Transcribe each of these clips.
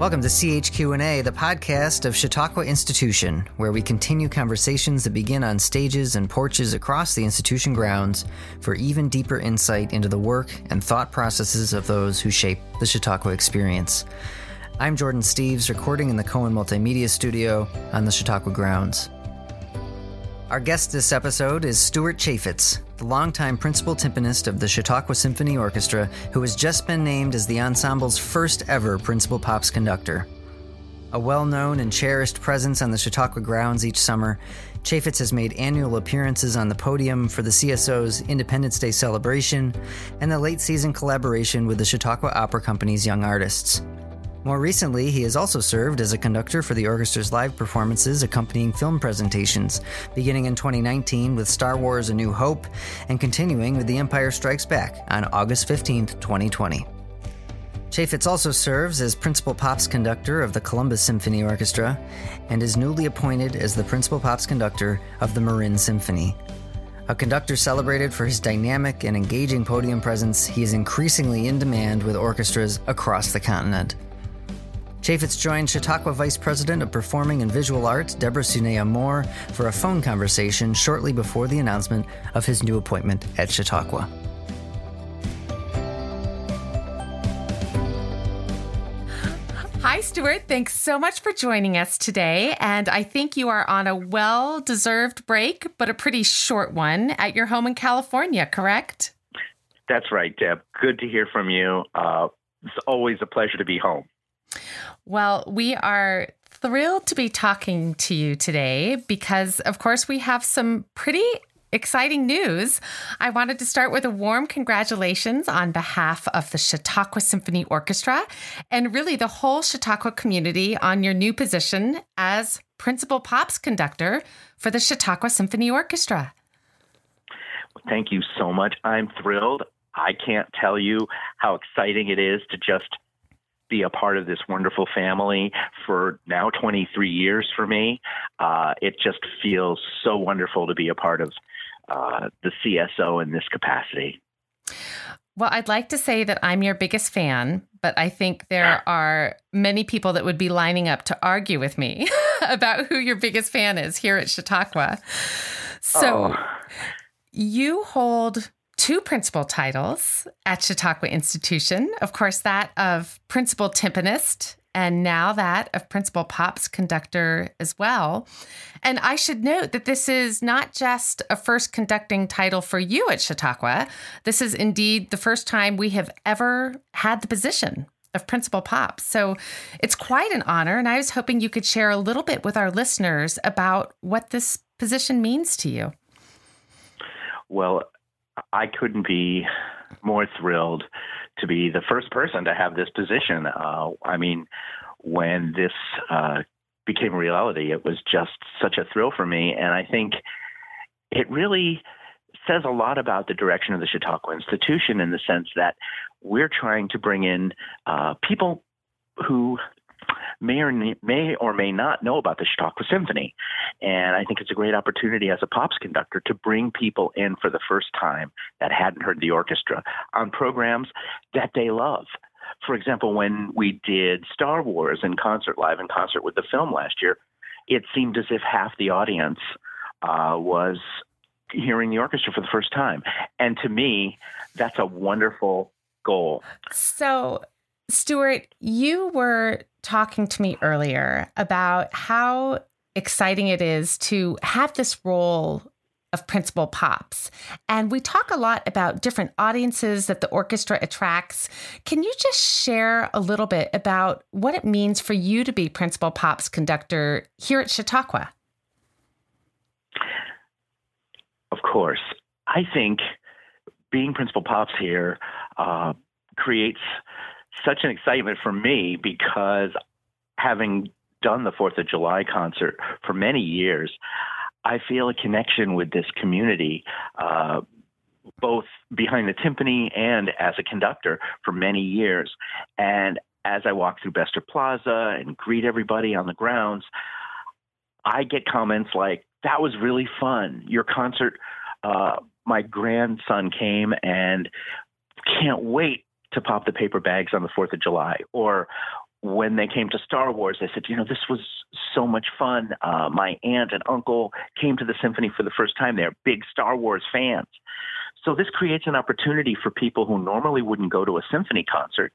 Welcome to CHQ&A, the podcast of Chautauqua Institution, where we continue conversations that begin on stages and porches across the institution grounds for even deeper insight into the work and thought processes of those who shape the Chautauqua experience. I'm Jordan Steves, recording in the Cohen Multimedia Studio on the Chautauqua grounds. Our guest this episode is Stuart Chafetz, the longtime principal timpanist of the Chautauqua Symphony Orchestra, who has just been named as the ensemble's first ever principal pops conductor. A well known and cherished presence on the Chautauqua grounds each summer, Chafetz has made annual appearances on the podium for the CSO's Independence Day celebration and the late season collaboration with the Chautauqua Opera Company's Young Artists. More recently, he has also served as a conductor for the orchestra's live performances accompanying film presentations, beginning in 2019 with Star Wars A New Hope and continuing with The Empire Strikes Back on August 15, 2020. Chafetz also serves as principal pops conductor of the Columbus Symphony Orchestra and is newly appointed as the principal pops conductor of the Marin Symphony. A conductor celebrated for his dynamic and engaging podium presence, he is increasingly in demand with orchestras across the continent. Chafetz joined Chautauqua Vice President of Performing and Visual Arts, Deborah Sunya Moore, for a phone conversation shortly before the announcement of his new appointment at Chautauqua. Hi, Stuart. Thanks so much for joining us today. And I think you are on a well deserved break, but a pretty short one at your home in California, correct? That's right, Deb. Good to hear from you. Uh, it's always a pleasure to be home. Well, we are thrilled to be talking to you today because, of course, we have some pretty exciting news. I wanted to start with a warm congratulations on behalf of the Chautauqua Symphony Orchestra and really the whole Chautauqua community on your new position as principal pops conductor for the Chautauqua Symphony Orchestra. Thank you so much. I'm thrilled. I can't tell you how exciting it is to just be a part of this wonderful family for now 23 years for me. Uh, it just feels so wonderful to be a part of uh, the CSO in this capacity. Well, I'd like to say that I'm your biggest fan, but I think there are many people that would be lining up to argue with me about who your biggest fan is here at Chautauqua. So oh. you hold two principal titles at Chautauqua Institution. Of course, that of principal timpanist and now that of principal pops conductor as well. And I should note that this is not just a first conducting title for you at Chautauqua. This is indeed the first time we have ever had the position of principal pops. So it's quite an honor. And I was hoping you could share a little bit with our listeners about what this position means to you. Well, I couldn't be more thrilled to be the first person to have this position. Uh, I mean, when this uh, became a reality, it was just such a thrill for me. And I think it really says a lot about the direction of the Chautauqua Institution in the sense that we're trying to bring in uh, people who may or may or may not know about the Chautauqua Symphony, and I think it's a great opportunity as a pops conductor to bring people in for the first time that hadn't heard the orchestra on programs that they love. For example, when we did Star Wars in concert, live in concert with the film last year, it seemed as if half the audience uh, was hearing the orchestra for the first time. And to me, that's a wonderful goal. So, Stuart, you were talking to me earlier about how exciting it is to have this role of principal pops. And we talk a lot about different audiences that the orchestra attracts. Can you just share a little bit about what it means for you to be principal pops conductor here at Chautauqua? Of course. I think being principal pops here uh, creates such an excitement for me because having done the Fourth of July concert for many years, I feel a connection with this community, uh, both behind the timpani and as a conductor for many years. And as I walk through Bestor Plaza and greet everybody on the grounds, I get comments like, that was really fun. Your concert, uh, my grandson came and can't wait to pop the paper bags on the 4th of July. Or when they came to Star Wars, they said, you know, this was so much fun. Uh, my aunt and uncle came to the symphony for the first time. They're big Star Wars fans. So this creates an opportunity for people who normally wouldn't go to a symphony concert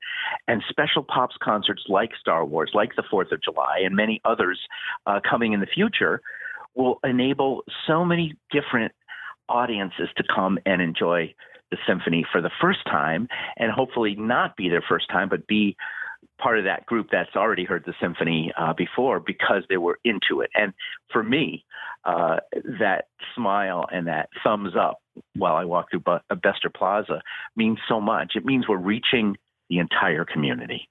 and special pops concerts like Star Wars, like the 4th of July, and many others uh, coming in the future will enable so many different audiences to come and enjoy the symphony for the first time and hopefully not be their first time, but be part of that group that's already heard the symphony uh, before because they were into it. And for me, uh, that smile and that thumbs up while I walk through Bestor Plaza means so much. It means we're reaching the entire community.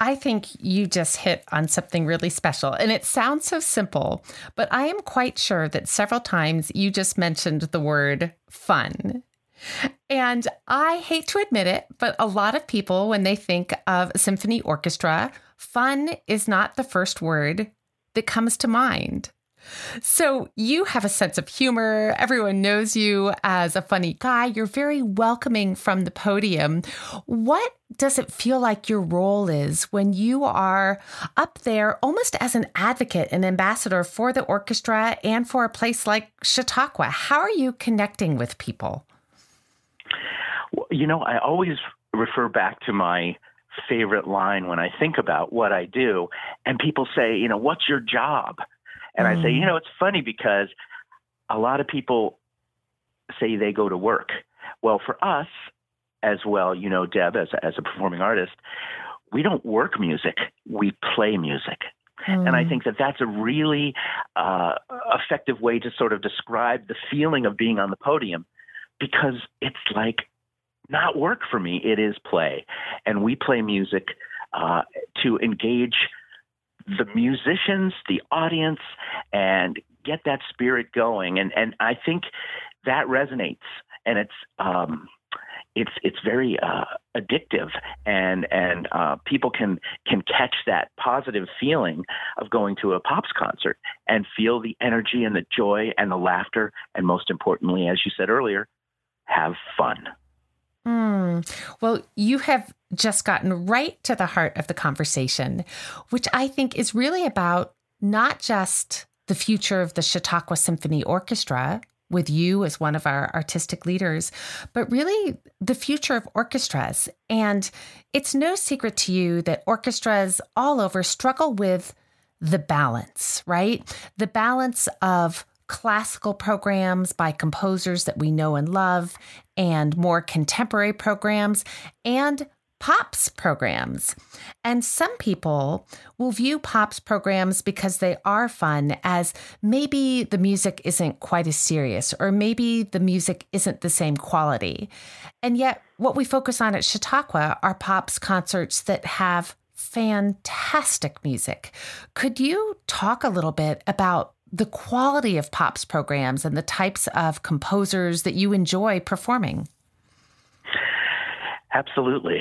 I think you just hit on something really special. And it sounds so simple, but I am quite sure that several times you just mentioned the word fun. And I hate to admit it, but a lot of people, when they think of symphony orchestra, fun is not the first word that comes to mind. So you have a sense of humor. Everyone knows you as a funny guy. You're very welcoming from the podium. What does it feel like your role is when you are up there almost as an advocate, and ambassador for the orchestra and for a place like Chautauqua? How are you connecting with people? Well, you know, I always refer back to my favorite line when I think about what I do. And people say, you know, what's your job? And mm. I say, you mm. know, it's funny because a lot of people say they go to work. Well, for us as well, you know, Deb, as a, as a performing artist, we don't work music, we play music. Mm. And I mm. think that that's a really uh, effective way to sort of describe the feeling of being on the podium because it's like not work for me, it is play. And we play music uh, to engage the musicians, the audience, and get that spirit going. And and I think that resonates, and it's um, it's it's very uh, addictive, and and uh, people can can catch that positive feeling of going to a pops concert and feel the energy and the joy and the laughter, and most importantly, as you said earlier, have fun. Mm. Well, you have just gotten right to the heart of the conversation, which I think is really about not just the future of the Chautauqua Symphony Orchestra with you as one of our artistic leaders, but really the future of orchestras. And it's no secret to you that orchestras all over struggle with the balance, right? The balance of classical programs by composers that we know and love, and more contemporary programs, and POPs programs. And some people will view POPs programs because they are fun as maybe the music isn't quite as serious, or maybe the music isn't the same quality. And yet, what we focus on at Chautauqua are POPs concerts that have fantastic music. Could you talk a little bit about the quality of POPs programs and the types of composers that you enjoy performing? Absolutely.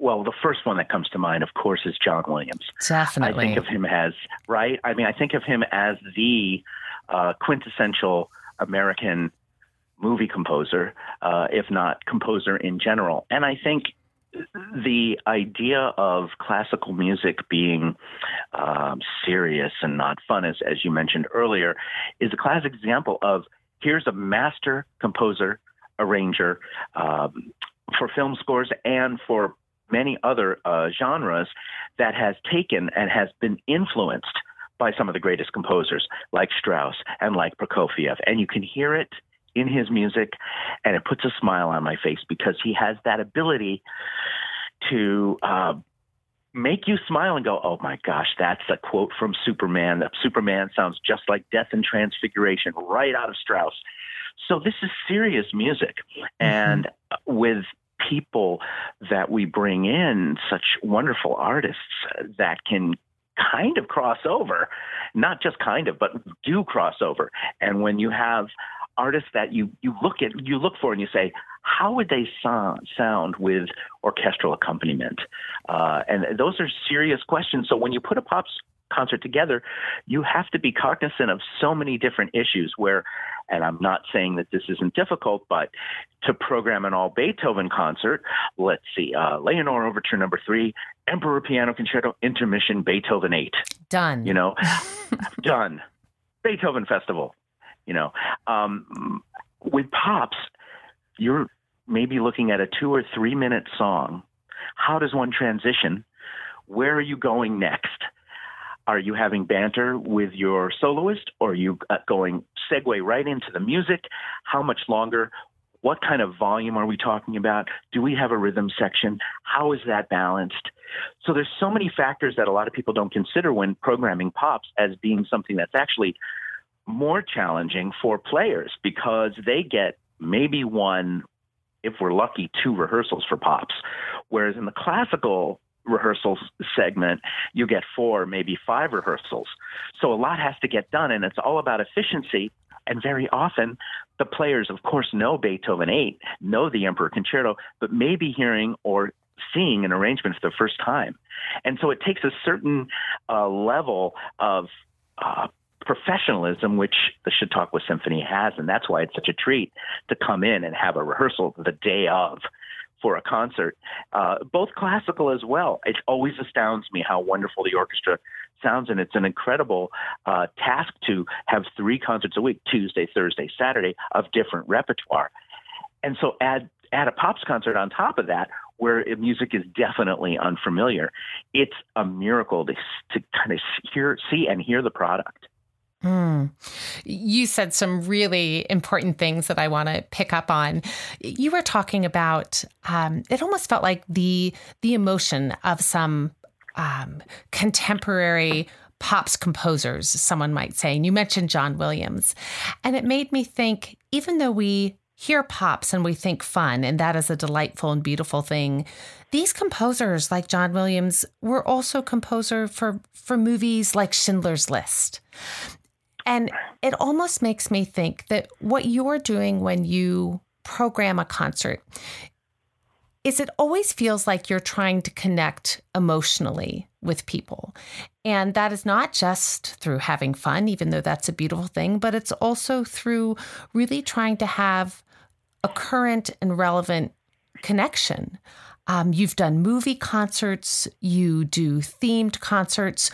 Well, the first one that comes to mind, of course, is John Williams. Definitely. I think of him as, right? I mean, I think of him as the uh, quintessential American movie composer, uh, if not composer in general. And I think the idea of classical music being um, serious and not fun, as, as you mentioned earlier, is a classic example of here's a master composer, arranger um, for film scores and for many other uh, genres that has taken and has been influenced by some of the greatest composers like Strauss and like Prokofiev. And you can hear it in his music, and it puts a smile on my face because he has that ability to uh, make you smile and go, "Oh my gosh, that's a quote from Superman. That Superman sounds just like Death and Transfiguration, right out of Strauss." So this is serious music, mm-hmm. and with people that we bring in, such wonderful artists that can kind of cross over, not just kind of, but do cross over. And when you have artists that you you look at you look for and you say how would they sound sound with orchestral accompaniment uh, and those are serious questions so when you put a pops concert together, you have to be cognizant of so many different issues where, and I'm not saying that this isn't difficult, but to program an all Beethoven concert, let's see, uh, Leonore Overture number three, Emperor Piano Concerto, Intermission, Beethoven 8. Done. You know, done. Beethoven Festival. You know, um, with pops, you're maybe looking at a two or three minute song. How does one transition? Where are you going next? Are you having banter with your soloist or are you uh, going segue right into the music? How much longer? What kind of volume are we talking about? Do we have a rhythm section? How is that balanced? So there's so many factors that a lot of people don't consider when programming pops as being something that's actually more challenging for players because they get maybe one, if we're lucky, two rehearsals for pops. Whereas in the classical rehearsal segment, you get four, maybe five rehearsals. So a lot has to get done, and it's all about efficiency. And very often, the players, of course, know Beethoven 8, know the Emperor Concerto, but maybe hearing or seeing an arrangement for the first time. And so it takes a certain uh, level of uh, professionalism, which the Chautauqua Symphony has, and that's why it's such a treat to come in and have a rehearsal the day of for a concert, uh, both classical as well. It always astounds me how wonderful the orchestra sounds, and it's an incredible uh, task to have three concerts a week Tuesday, Thursday, Saturday of different repertoire. And so add add a pops concert on top of that, where music is definitely unfamiliar. It's a miracle to to kind of hear, see, and hear the product. Mm. You said some really important things that I want to pick up on. You were talking about um, it almost felt like the the emotion of some um, contemporary pops composers, someone might say. And you mentioned John Williams, and it made me think. Even though we hear pops and we think fun, and that is a delightful and beautiful thing. These composers, like John Williams, were also composer for for movies like Schindler's List. And it almost makes me think that what you're doing when you program a concert is it always feels like you're trying to connect emotionally with people. And that is not just through having fun, even though that's a beautiful thing, but it's also through really trying to have a current and relevant connection. Um, you've done movie concerts, you do themed concerts.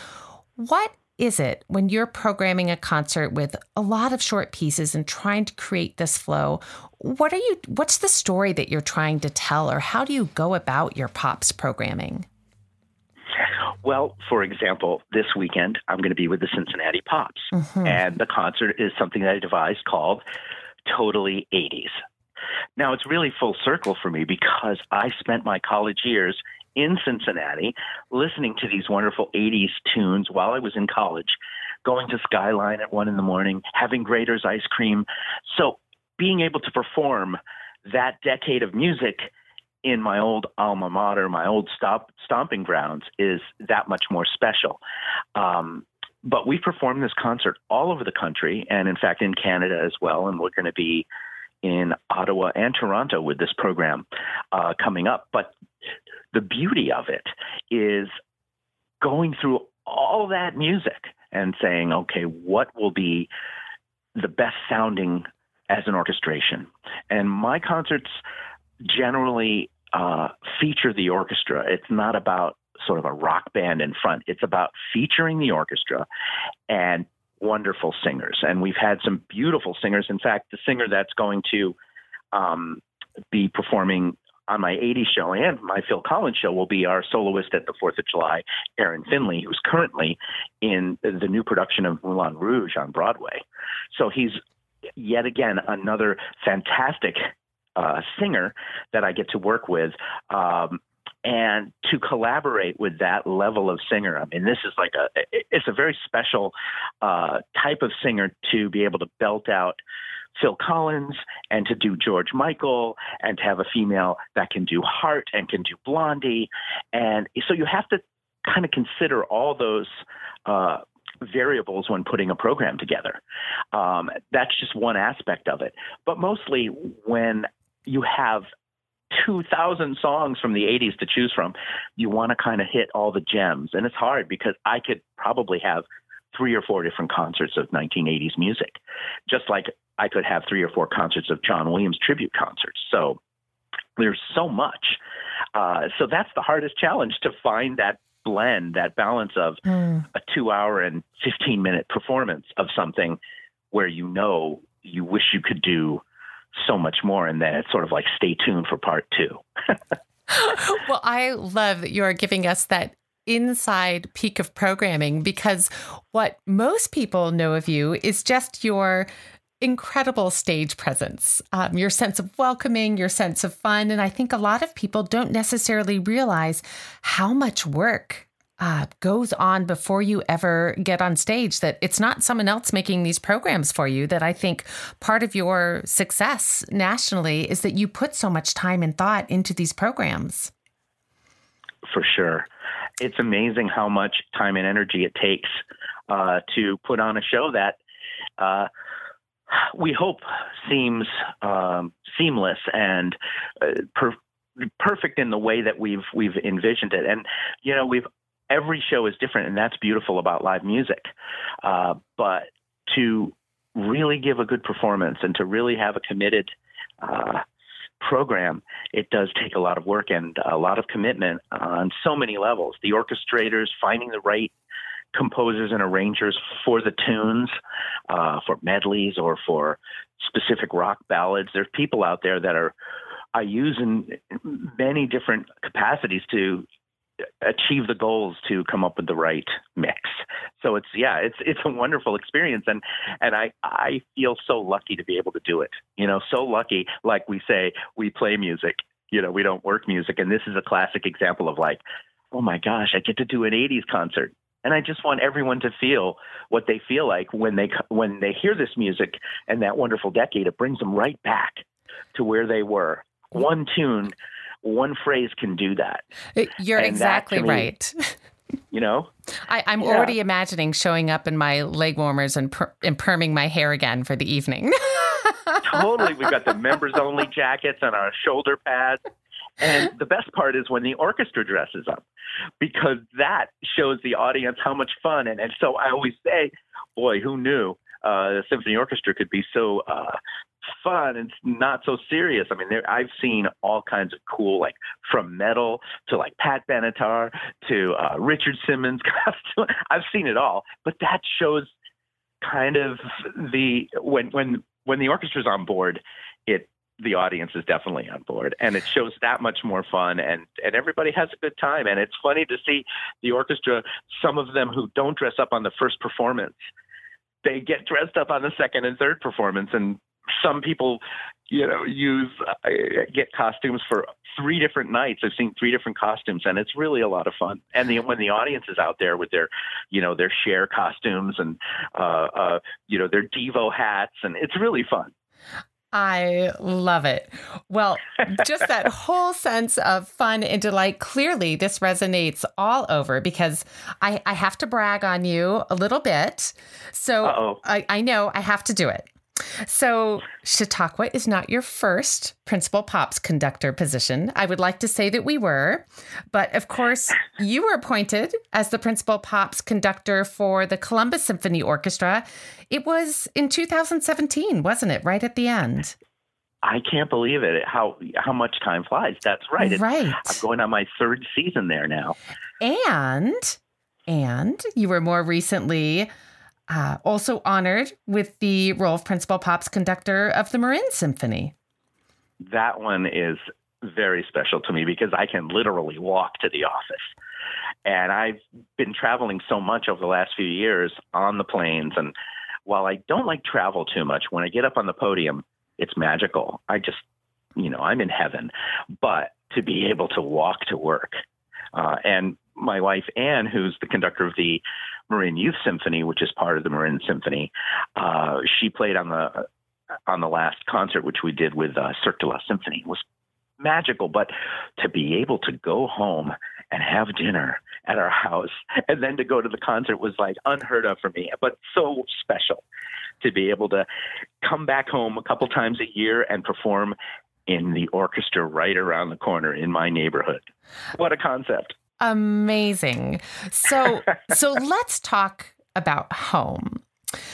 What is it when you're programming a concert with a lot of short pieces and trying to create this flow? What are you what's the story that you're trying to tell or how do you go about your pops programming? Well, for example, this weekend I'm going to be with the Cincinnati Pops, mm-hmm. and the concert is something that I devised called Totally 80s. Now, it's really full circle for me because I spent my college years in Cincinnati, listening to these wonderful 80s tunes while I was in college, going to Skyline at one in the morning, having Graeter's ice cream. So being able to perform that decade of music in my old alma mater, my old stop, stomping grounds, is that much more special. Um, but we performed this concert all over the country, and in fact in Canada as well. And we're going to be in Ottawa and Toronto with this program uh, coming up. But the beauty of it is going through all that music and saying, okay, what will be the best sounding as an orchestration? And my concerts generally uh, feature the orchestra. It's not about sort of a rock band in front. It's about featuring the orchestra and wonderful singers. And we've had some beautiful singers. In fact, the singer that's going to um, be performing on my 80s show and my Phil Collins show will be our soloist at the 4th of July, Aaron Finley, who's currently in the new production of Moulin Rouge on Broadway. So he's yet again another fantastic uh, singer that I get to work with. Um, and to collaborate with that level of singer, I mean, this is like a, it's a very special uh, type of singer to be able to belt out Phil Collins and to do George Michael and to have a female that can do Heart and can do Blondie. And so you have to kind of consider all those uh, variables when putting a program together. Um, that's just one aspect of it. But mostly when you have 2,000 songs from the 80s to choose from. You want to kind of hit all the gems. And it's hard because I could probably have three or four different concerts of 1980s music, just like I could have three or four concerts of John Williams tribute concerts. So there's so much. Uh, so that's the hardest challenge to find that blend, that balance of mm. a two hour and 15 minute performance of something where you know you wish you could do so much more. And then it's sort of like stay tuned for part two. well, I love that you're giving us that inside peek of programming because what most people know of you is just your incredible stage presence, um, your sense of welcoming, your sense of fun. And I think a lot of people don't necessarily realize how much work uh, goes on before you ever get on stage, that it's not someone else making these programs for you. That I think part of your success nationally is that you put so much time and thought into these programs. For sure. It's amazing how much time and energy it takes uh, to put on a show that uh, we hope seems um, seamless and uh, per- perfect in the way that we've we've envisioned it. And you know, we've every show is different, and that's beautiful about live music. Uh, but to really give a good performance and to really have a committed uh, program, it does take a lot of work and a lot of commitment on so many levels. The orchestrators finding the right composers and arrangers for the tunes, uh, for medleys or for specific rock ballads. There's people out there that are I use in many different capacities to achieve the goals to come up with the right mix. So it's yeah, it's it's a wonderful experience and and I I feel so lucky to be able to do it. You know, so lucky like we say we play music, you know, we don't work music and this is a classic example of like oh my gosh, I get to do an 80s concert. And I just want everyone to feel what they feel like when they when they hear this music and that wonderful decade. It brings them right back to where they were. One tune one phrase can do that. Uh, you're and exactly me, right. You know, I, am yeah. already imagining showing up in my leg warmers and, per, and perming my hair again for the evening. totally. We've got the members only jackets and our shoulder pads. And the best part is when the orchestra dresses up, because that shows the audience how much fun. And, and so I always say, boy, who knew uh, the symphony orchestra could be so uh, fun and not so serious. I mean, there, I've seen all kinds of cool, like from metal to like Pat Benatar to uh, Richard Simmons. I've seen it all, but that shows kind of the when when when the orchestra's on board, it the audience is definitely on board and it shows that much more fun and and everybody has a good time and it's funny to see the orchestra some of them who don't dress up on the first performance they get dressed up on the second and third performance and some people, you know, use uh, get costumes for three different nights. I've seen three different costumes, and it's really a lot of fun. And the, when the audience is out there with their, you know, their Cher costumes and, uh, uh, you know, their Devo hats, and it's really fun. I love it. Well, just that whole sense of fun and delight. Clearly, this resonates all over because I, I have to brag on you a little bit. So I, I know I have to do it. So, Chautauqua is not your first principal pops conductor position. I would like to say that we were, but of course, you were appointed as the principal pops conductor for the Columbus Symphony Orchestra. It was in 2017, wasn't it? Right at the end. I can't believe it. How how much time flies. That's right. It's, right. I'm going on my third season there now. And and you were more recently uh, also honored with the role of principal pops conductor of the Marin Symphony. That one is very special to me because I can literally walk to the office. And I've been traveling so much over the last few years on the planes. And while I don't like travel too much, when I get up on the podium, it's magical. I just, you know, I'm in heaven. But to be able to walk to work, uh, and my wife Anne, who's the conductor of the Marin Youth Symphony, which is part of the Marin Symphony. Uh, she played on the on the last concert, which we did with uh, Cirque de la Symphonie. It was magical, but to be able to go home and have dinner at our house and then to go to the concert was like unheard of for me, but so special to be able to come back home a couple times a year and perform in the orchestra right around the corner in my neighborhood. What a concept. Amazing. So so let's talk about home.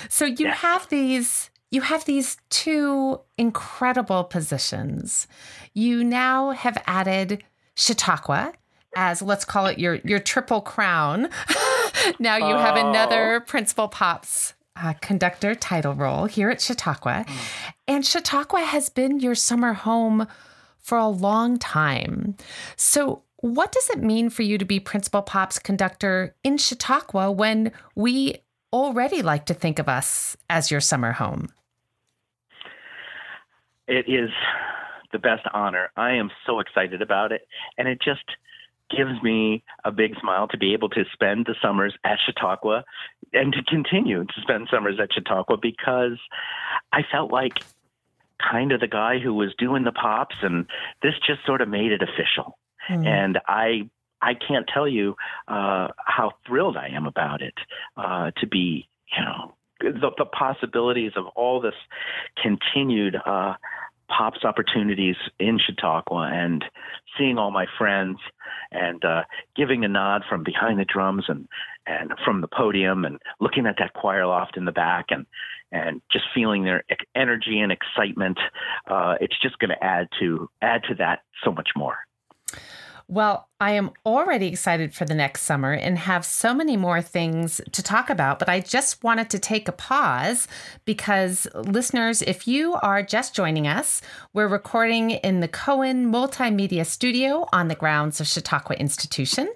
So you Yes. have these you have these two incredible positions. You now have added Chautauqua as let's call it your your triple crown. now you have Oh. another Principal Pops uh, conductor title role here at Chautauqua. And Chautauqua has been your summer home for a long time. So, what does it mean for you to be Principal Pops conductor in Chautauqua when we already like to think of us as your summer home? It is the best honor. I am so excited about it. And it just gives me a big smile to be able to spend the summers at Chautauqua and to continue to spend summers at Chautauqua because I felt like kind of the guy who was doing the pops and this just sort of made it official. Hmm. And I I can't tell you uh, how thrilled I am about it uh, to be, you know, the, the possibilities of all this continued uh, pops opportunities in Chautauqua and seeing all my friends and uh, giving a nod from behind the drums and, and from the podium and looking at that choir loft in the back and and just feeling their energy and excitement. Uh, it's just going to add to add to that so much more. Well, I am already excited for the next summer and have so many more things to talk about, but I just wanted to take a pause because, listeners, if you are just joining us, we're recording in the Cohen Multimedia Studio on the grounds of Chautauqua Institution.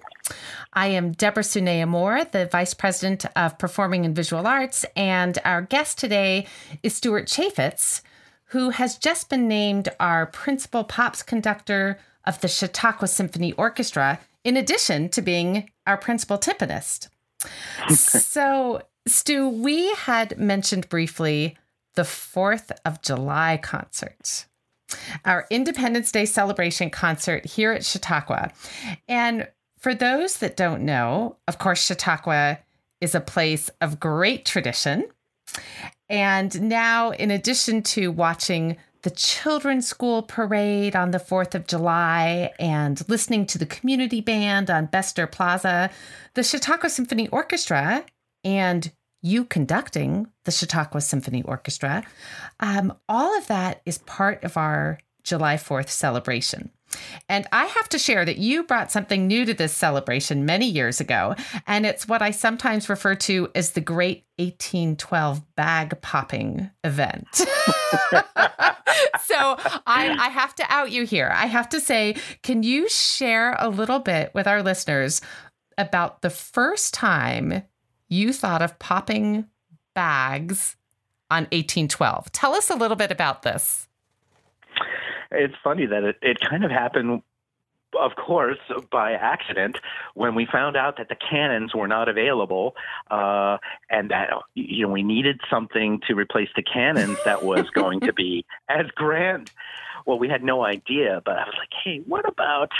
I am Deborah Sunya Moore, the Vice President of Performing and Visual Arts, and our guest today is Stuart Chafetz, who has just been named our Principal Pops Conductor of the Chautauqua Symphony Orchestra, in addition to being our Principal Timpanist. so, Stu, we had mentioned briefly the 4th of July concert, our Independence Day celebration concert here at Chautauqua. And for those that don't know, of course, Chautauqua is a place of great tradition. And now, in addition to watching the children's school parade on the 4th of July and listening to the community band on Bestor Plaza, the Chautauqua Symphony Orchestra and you conducting the Chautauqua Symphony Orchestra, um, all of that is part of our July 4th celebration. And I have to share that you brought something new to this celebration many years ago, and it's what I sometimes refer to as the Great 1812 Bag Popping Event. so I, I have to out you here. I have to say, can you share a little bit with our listeners about the first time you thought of popping bags on 1812? Tell us a little bit about this. It's funny that it, it kind of happened, of course, by accident when we found out that the cannons were not available uh, and that you know we needed something to replace the cannons that was going to be as grand. Well, we had no idea, but I was like, hey, what about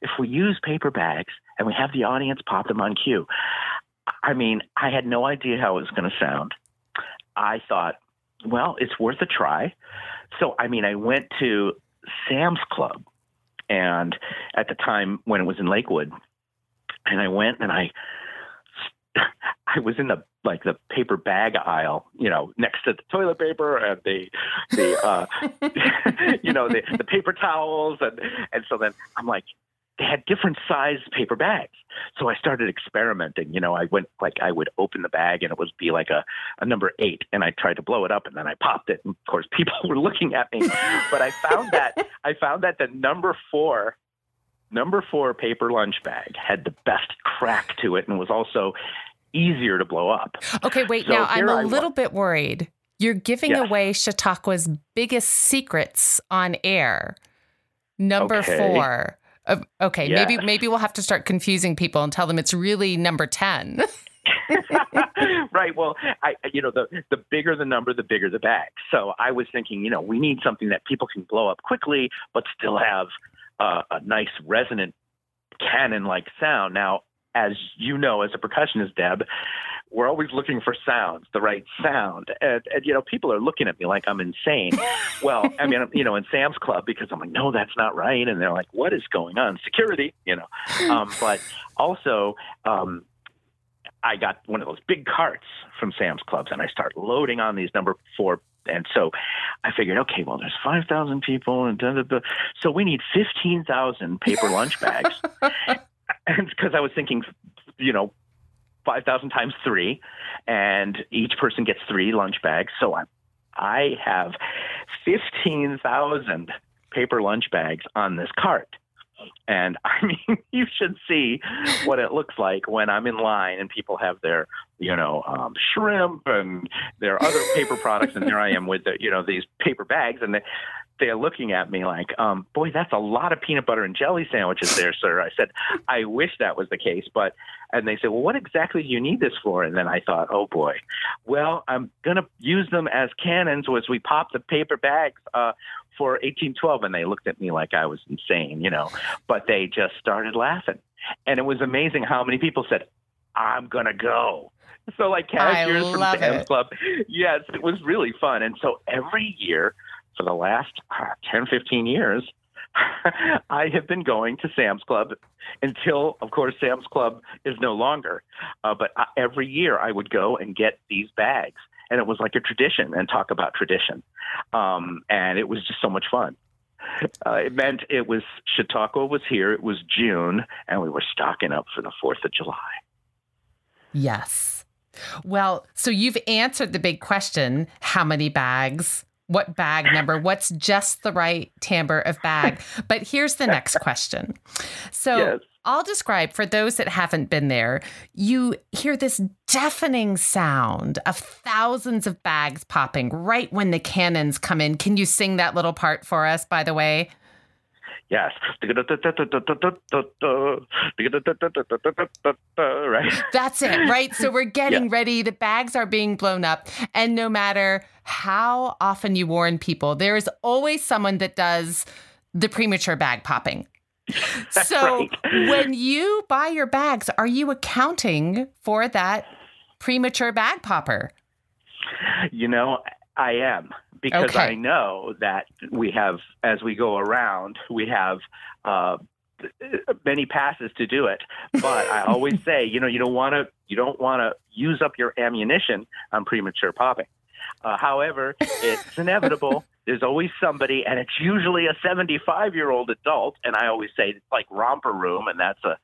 if we use paper bags and we have the audience pop them on cue? I mean, I had no idea how it was going to sound. I thought, well, it's worth a try. So, I mean, I went to Sam's Club, and at the time when it was in Lakewood, and I went and I, I was in the like the paper bag aisle, you know, next to the toilet paper and the, the, uh, you know, the, the paper towels, and and so then I'm like, they had different sized paper bags. So I started experimenting. You know, I went like I would open the bag and it would be like a, a number eight, and I tried to blow it up, and then I popped it. And of course, people were looking at me. but I found that I found that the number four number four paper lunch bag had the best crack to it, and was also easier to blow up. Okay, wait. So now I'm a I little bit worried. You're giving Yes. away Chautauqua's biggest secrets on air. Number Okay. four. Okay, Yes. maybe maybe we'll have to start confusing people and tell them it's really number ten. right. Well, I you know the the bigger the number, the bigger the bag. So I was thinking, you know, we need something that people can blow up quickly, but still have uh, a nice resonant cannon like sound. Now, as you know, as a percussionist, Deb, we're always looking for sounds, the right sound. And, and, you know, people are looking at me like I'm insane. well, I mean, you know, in Sam's Club, because I'm like, no, that's not right. And they're like, what is going on? Security, you know. Um, but also, um, I got one of those big carts from Sam's Clubs and I start loading on these number four. And so I figured, okay, well, there's 5,000 people and da, da, da. so we need 15,000 paper lunch bags. and because I was thinking, you know, 5,000 times three, and each person gets three lunch bags. So I, I have 15,000 paper lunch bags on this cart. And I mean, you should see what it looks like when I'm in line and people have their, you know, um, shrimp and their other paper products, and there I am with the, you know, these paper bags, and they, they're looking at me like, um, boy, that's a lot of peanut butter and jelly sandwiches there, sir. I said, I wish that was the case. But, and they said, well, what exactly do you need this for? And then I thought, oh boy, well, I'm going to use them as cannons as we pop the paper bags uh, for 1812. And they looked at me like I was insane, you know, but they just started laughing. And it was amazing how many people said, I'm going to go. So like cashiers from Sam's Club. Yes, it was really fun. And so every year for the last uh, 10, 15 years, I have been going to Sam's Club until, of course, Sam's Club is no longer. Uh, but uh, every year I would go and get these bags. And it was like a tradition and talk about tradition. Um, and it was just so much fun. Uh, it meant it was Chautauqua was here. It was June, and we were stocking up for the Fourth of July. Yes. Well, so you've answered the big question: How many bags what bag number, what's just the right timbre of bag. But here's the next question. So yes. I'll describe for those that haven't been there, you hear this deafening sound of thousands of bags popping right when the cannons come in. Can you sing that little part for us, by the way? Yes. right. That's it, right? So we're getting yeah. ready. The bags are being blown up. And no matter how often you warn people, there is always someone that does the premature bag popping. So right. when you buy your bags, are you accounting for that premature bag popper? You know, I am because okay. I know that we have, as we go around, we have uh, many passes to do it. But I always say, you know, you don't want to, you don't want to use up your ammunition on premature popping. Uh, however, it's inevitable. There's always somebody, and it's usually a 75 year old adult. And I always say it's like romper room, and that's a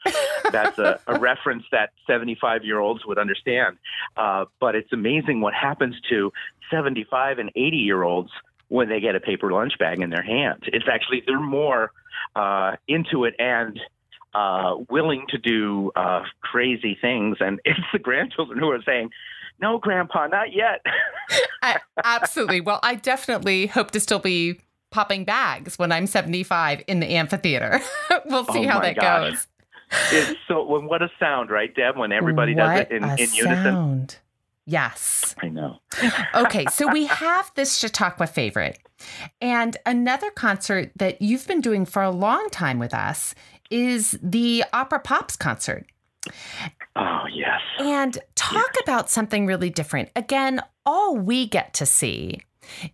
that's a, a reference that 75 year olds would understand. Uh, but it's amazing what happens to 75 and 80 year olds when they get a paper lunch bag in their hands. It's actually they're more uh, into it and uh, willing to do uh, crazy things, and it's the grandchildren who are saying, "No, Grandpa, not yet." I, absolutely. Well, I definitely hope to still be popping bags when I'm 75 in the amphitheater. we'll see oh how that gosh. goes. It's so what a sound, right, Deb? When everybody what does it in, in unison. Yes. I know. okay, so we have this Chautauqua favorite. And another concert that you've been doing for a long time with us is the Opera Pops concert. Oh, yes. And talk yes. about something really different. Again, all we get to see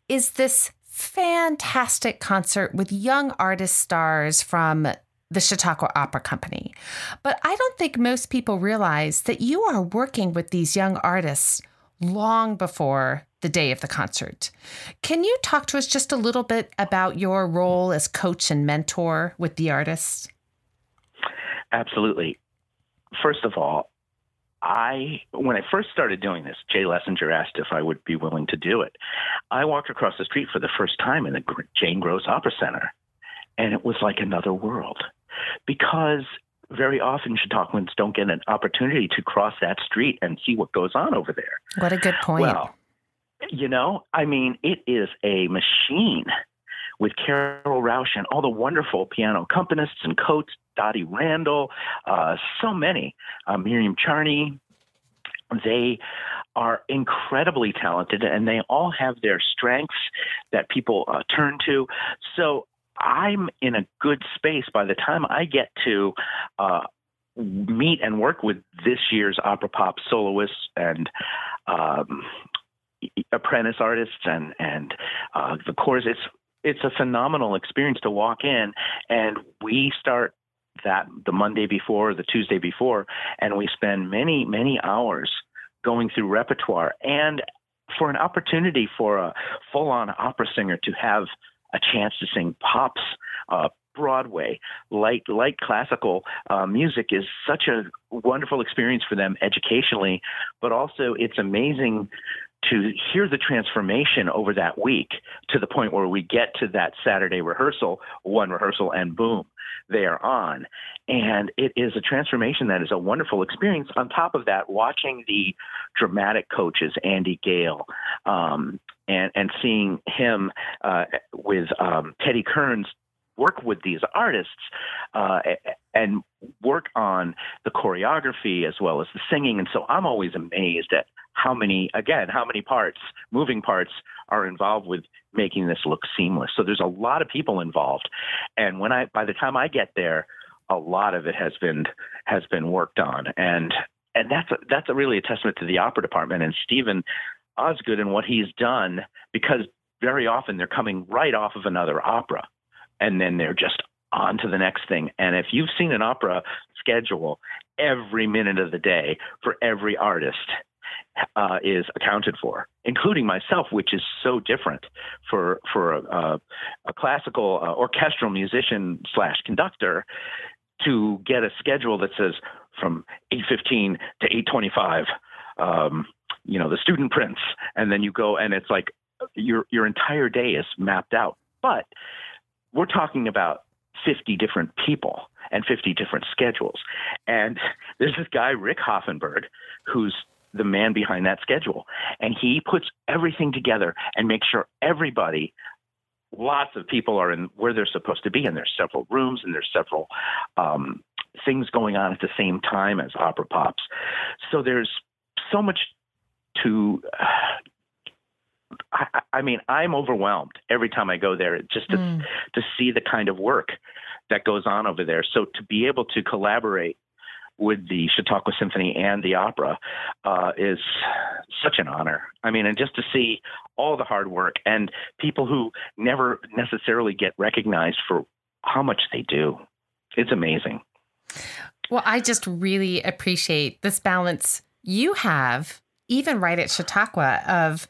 is this fantastic concert with young artist stars from the Chautauqua Opera Company. But I don't think most people realize that you are working with these young artists long before the day of the concert. Can you talk to us just a little bit about your role as coach and mentor with the artists? Absolutely. First of all, I when I first started doing this, Jay Lesenger asked if I would be willing to do it. I walked across the street for the first time in the Jane Gross Opera Center, and it was like another world because very often Chautauquans don't get an opportunity to cross that street and see what goes on over there. What a good point. Well, you know, I mean, it is a machine with Carol Rausch and all the wonderful piano accompanists and Coates, Dottie Randall, uh, so many, uh, Miriam Charney. They are incredibly talented and they all have their strengths that people uh, turn to. So I'm in a good space by the time I get to uh, meet and work with this year's opera pop soloists and um, apprentice artists and and uh, the chorus. It's it's a phenomenal experience to walk in, and we start that the Monday before, the Tuesday before, and we spend many many hours going through repertoire and for an opportunity for a full on opera singer to have a chance to sing pops, uh, Broadway, light light classical uh, music is such a wonderful experience for them educationally, but also it's amazing to hear the transformation over that week to the point where we get to that Saturday rehearsal, one rehearsal, and boom, they are on. And it is a transformation that is a wonderful experience. On top of that, watching the dramatic coaches, Andy Gale, um, and, and seeing him uh, with um, Teddy Kearns work with these artists uh, and work on the choreography as well as the singing. And so I'm always amazed at how many, again, how many parts, moving parts are involved with making this look seamless. So there's a lot of people involved. And when I, by the time I get there, a lot of it has been has been worked on, and and that's a, that's a really a testament to the opera department and Steven Osgood and what he's done because very often they're coming right off of another opera and then they're just on to the next thing. And if you've seen an opera schedule, every minute of the day for every artist uh, is accounted for, including myself, which is so different for for a, a classical uh, orchestral musician slash conductor to get a schedule that says from 8:15 to 8:25. Um, you know the student prints, and then you go and it's like your your entire day is mapped out. But we're talking about 50 different people and 50 different schedules. And there's this guy, Rick Hoffenberg, who's the man behind that schedule. And he puts everything together and makes sure everybody, lots of people are in where they're supposed to be. And there's several rooms and there's several um, things going on at the same time as opera pops. So there's so much to uh, I, I mean, I'm overwhelmed every time I go there just to mm. to see the kind of work that goes on over there. So to be able to collaborate with the Chautauqua Symphony and the opera uh, is such an honor. I mean, and just to see all the hard work and people who never necessarily get recognized for how much they do, it's amazing. Well, I just really appreciate this balance you have, even right at Chautauqua, of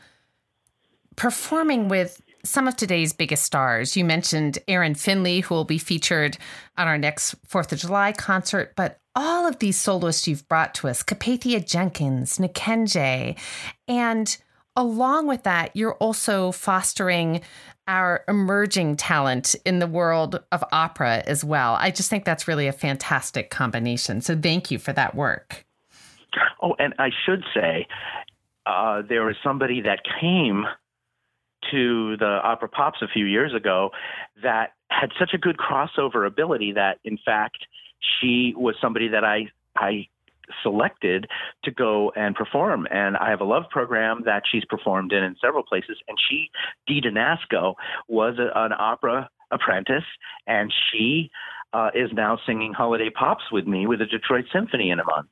performing with some of today's biggest stars. You mentioned Aaron Finley, who will be featured on our next Fourth of July concert, but all of these soloists you've brought to us, Capathia Jenkins, N'Kenge, and along with that, you're also fostering our emerging talent in the world of opera as well. I just think that's really a fantastic combination. So thank you for that work. Oh, and I should say, uh, there was somebody that came to the opera pops a few years ago that had such a good crossover ability that in fact she was somebody that I I selected to go and perform. And I have a love program that she's performed in in several places. And she, Dee Donasco, was a, an opera apprentice, and she uh, is now singing holiday pops with me with the Detroit Symphony in a month.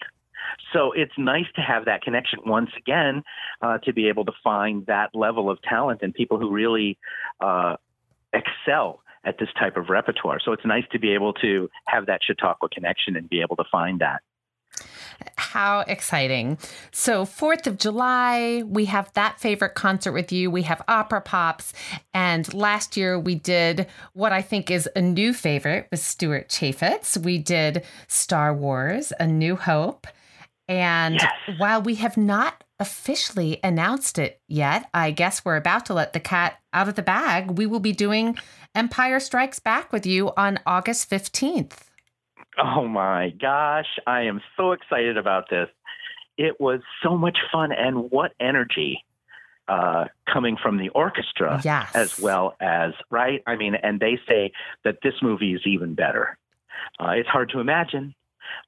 So it's nice to have that connection once again uh, to be able to find that level of talent and people who really uh, excel at this type of repertoire. So it's nice to be able to have that Chautauqua connection and be able to find that. How exciting. So, 4th of July, we have that favorite concert with you. We have Opera Pops. And last year, we did what I think is a new favorite with Stuart Chafetz. We did Star Wars, A New Hope. And yes. while we have not officially announced it yet, I guess we're about to let the cat out of the bag. We will be doing Empire Strikes Back with you on August 15th. Oh my gosh, I am so excited about this. It was so much fun, and what energy uh, coming from the orchestra yes. as well as, right? I mean, and they say that this movie is even better. Uh, it's hard to imagine,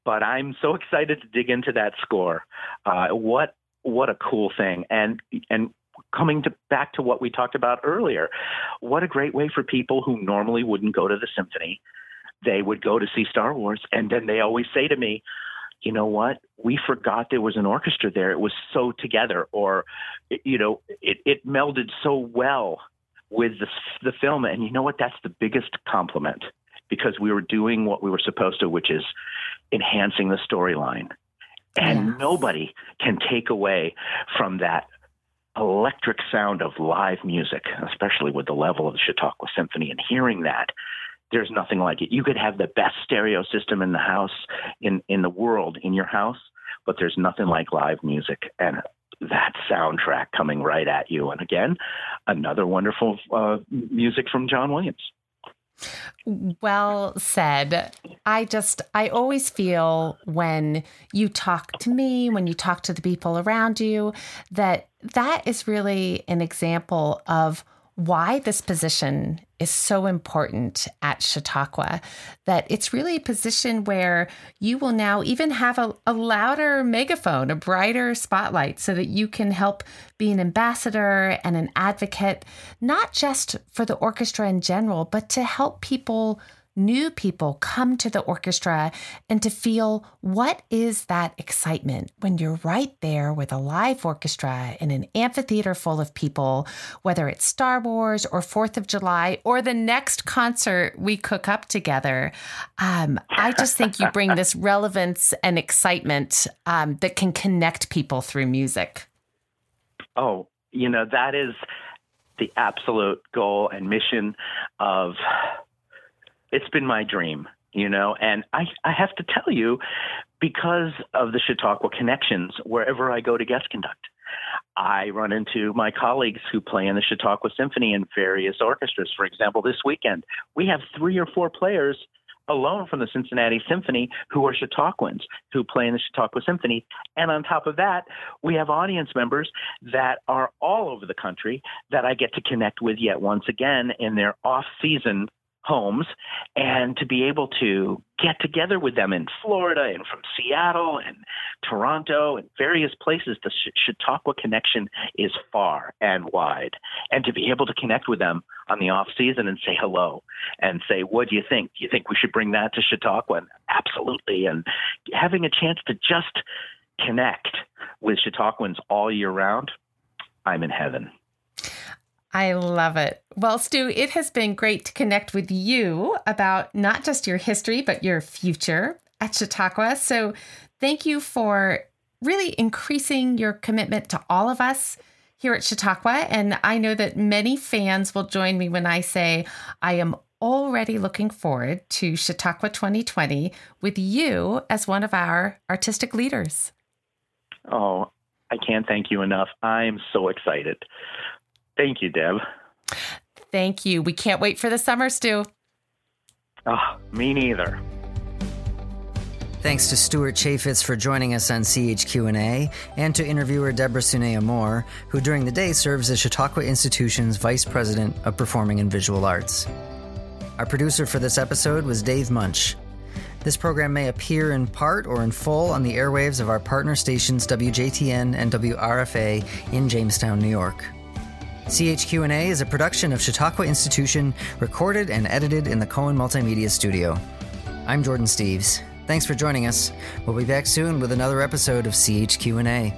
but I'm so excited to dig into that score. Uh, what what a cool thing! And and coming to back to what we talked about earlier, what a great way for people who normally wouldn't go to the symphony they would go to see Star Wars, and then they always say to me, you know what? We forgot there was an orchestra there. It was so together, or, you know, it, it melded so well with the, the film. And you know what? That's the biggest compliment because we were doing what we were supposed to, which is enhancing the storyline. And yes. nobody can take away from that electric sound of live music, especially with the level of the Chautauqua Symphony and hearing that. There's nothing like it. You could have the best stereo system in the house, in, in the world, in your house, but there's nothing like live music and that soundtrack coming right at you. And again, another wonderful uh, music from John Williams. Well said. I just, I always feel when you talk to me, when you talk to the people around you, that that is really an example of why this position is so important at Chautauqua that it's really a position where you will now even have a, a, louder megaphone, a brighter spotlight, so that you can help be an ambassador and an advocate, not just for the orchestra in general, but to help people new people come to the orchestra and to feel what is that excitement when you're right there with a live orchestra in an amphitheater full of people, whether it's Star Wars or Fourth of July or the next concert we cook up together. Um, I just think you bring this relevance and excitement um, that can connect people through music. Oh, you know, that is the absolute goal and mission of it's been my dream, you know, and I, I have to tell you, because of the Chautauqua connections, wherever I go to guest conduct, I run into my colleagues who play in the Chautauqua Symphony and various orchestras. For example, this weekend, we have three or four players alone from the Cincinnati Symphony who are Chautauquans who play in the Chautauqua Symphony. And on top of that, we have audience members that are all over the country that I get to connect with yet once again in their off season homes and to be able to get together with them in Florida and from Seattle and Toronto and various places. The Chautauqua connection is far and wide. And to be able to connect with them on the off season and say hello and say, what do you think? Do you think we should bring that to Chautauqua? And absolutely. And having a chance to just connect with Chautauquans all year round, I'm in heaven. I love it. Well, Stu, it has been great to connect with you about not just your history, but your future at Chautauqua. So thank you for really increasing your commitment to all of us here at Chautauqua. And I know that many fans will join me when I say I am already looking forward to Chautauqua 2020 with you as one of our artistic leaders. Oh, I can't thank you enough. I'm so excited. Thank you, Deb. Thank you. We can't wait for the summer, Stu. Oh, me neither. Thanks to Stuart Chafetz for joining us on CHQ&A, and to interviewer Deborah Sunya Moore, who during the day serves as Chautauqua Institution's Vice President of Performing and Visual Arts. Our producer for this episode was Dave Munch. This program may appear in part or in full on the airwaves of our partner stations WJTN and WRFA in Jamestown, New York. CHQ&A is a production of Chautauqua Institution, recorded and edited in the Cohen Multimedia Studio. I'm Jordan Steves. Thanks for joining us. We'll be back soon with another episode of CHQ&A.